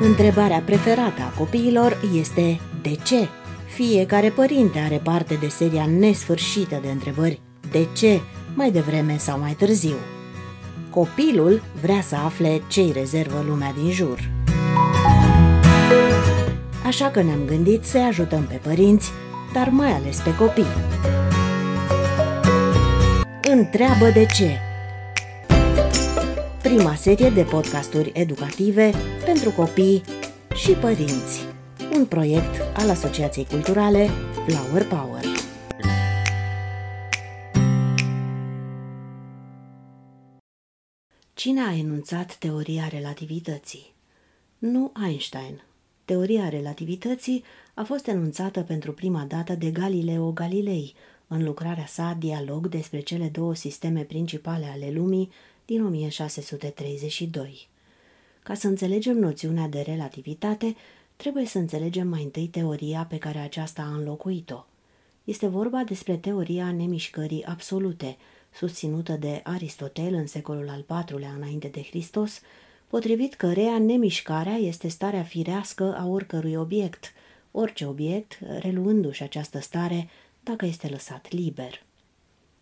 Întrebarea preferată a copiilor este de ce? Fiecare părinte are parte de seria nesfârșită de întrebări de ce, mai devreme sau mai târziu. Copilul vrea să afle ce îi rezervă lumea din jur. Așa că ne-am gândit să-i ajutăm pe părinți, dar mai ales pe copii. Întreabă de ce prima serie de podcasturi educative pentru copii și părinți. Un proiect al Asociației Culturale Flower Power. Cine a enunțat teoria relativității? Nu Einstein. Teoria relativității a fost enunțată pentru prima dată de Galileo Galilei în lucrarea sa Dialog despre cele două sisteme principale ale lumii din 1632. Ca să înțelegem noțiunea de relativitate, trebuie să înțelegem mai întâi teoria pe care aceasta a înlocuit-o. Este vorba despre teoria nemișcării absolute, susținută de Aristotel în secolul al IV-lea înainte de Hristos, potrivit căreia nemișcarea este starea firească a oricărui obiect, orice obiect reluându-și această stare dacă este lăsat liber.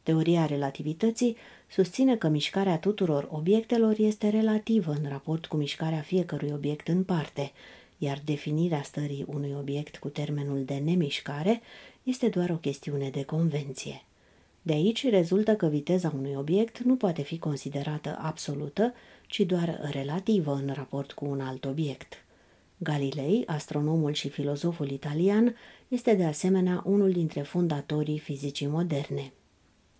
Teoria relativității susține că mișcarea tuturor obiectelor este relativă în raport cu mișcarea fiecărui obiect în parte, iar definirea stării unui obiect cu termenul de nemișcare este doar o chestiune de convenție. De aici rezultă că viteza unui obiect nu poate fi considerată absolută, ci doar relativă în raport cu un alt obiect. Galilei, astronomul și filozoful italian, este de asemenea unul dintre fondatorii fizicii moderne.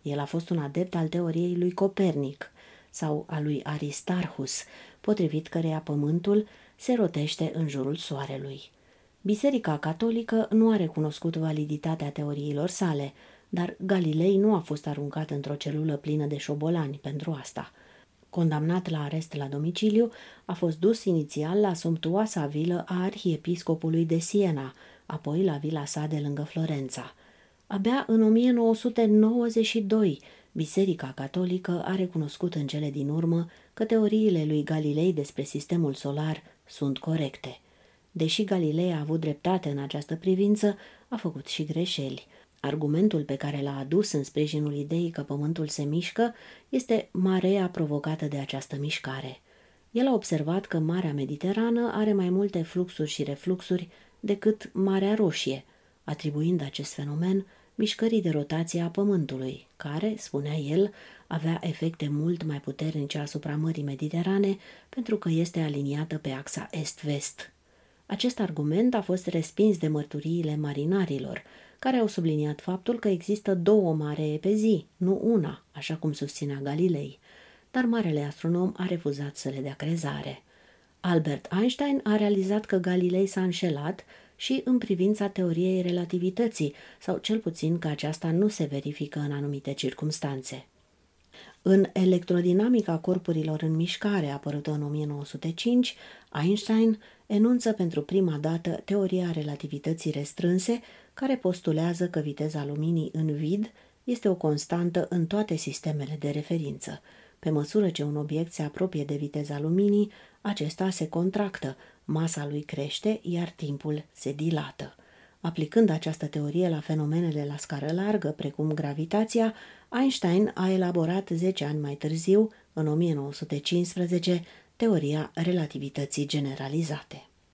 El a fost un adept al teoriei lui Copernic sau a lui Aristarhus, potrivit căreia pământul se rotește în jurul soarelui. Biserica catolică nu a recunoscut validitatea teoriilor sale, dar Galilei nu a fost aruncat într-o celulă plină de șobolani pentru asta. Condamnat la arest la domiciliu, a fost dus inițial la somptuoasa vilă a arhiepiscopului de Siena, apoi la vila sa de lângă Florența – Abia în 1992, Biserica Catolică a recunoscut în cele din urmă că teoriile lui Galilei despre sistemul solar sunt corecte. Deși Galilei a avut dreptate în această privință, a făcut și greșeli. Argumentul pe care l-a adus în sprijinul ideii că Pământul se mișcă este marea provocată de această mișcare. El a observat că Marea Mediterană are mai multe fluxuri și refluxuri decât Marea Roșie – atribuind acest fenomen mișcării de rotație a Pământului, care, spunea el, avea efecte mult mai puternice asupra Mării Mediterane pentru că este aliniată pe axa est-vest. Acest argument a fost respins de mărturiile marinarilor, care au subliniat faptul că există două mare pe zi, nu una, așa cum susținea Galilei, dar marele astronom a refuzat să le dea crezare. Albert Einstein a realizat că Galilei s-a înșelat și în privința teoriei relativității, sau cel puțin că aceasta nu se verifică în anumite circumstanțe. În Electrodinamica corpurilor în mișcare, apărută în 1905, Einstein enunță pentru prima dată teoria relativității restrânse, care postulează că viteza luminii în vid este o constantă în toate sistemele de referință. Pe măsură ce un obiect se apropie de viteza luminii, acesta se contractă, masa lui crește, iar timpul se dilată. Aplicând această teorie la fenomenele la scară largă, precum gravitația, Einstein a elaborat 10 ani mai târziu, în 1915, teoria relativității generalizate.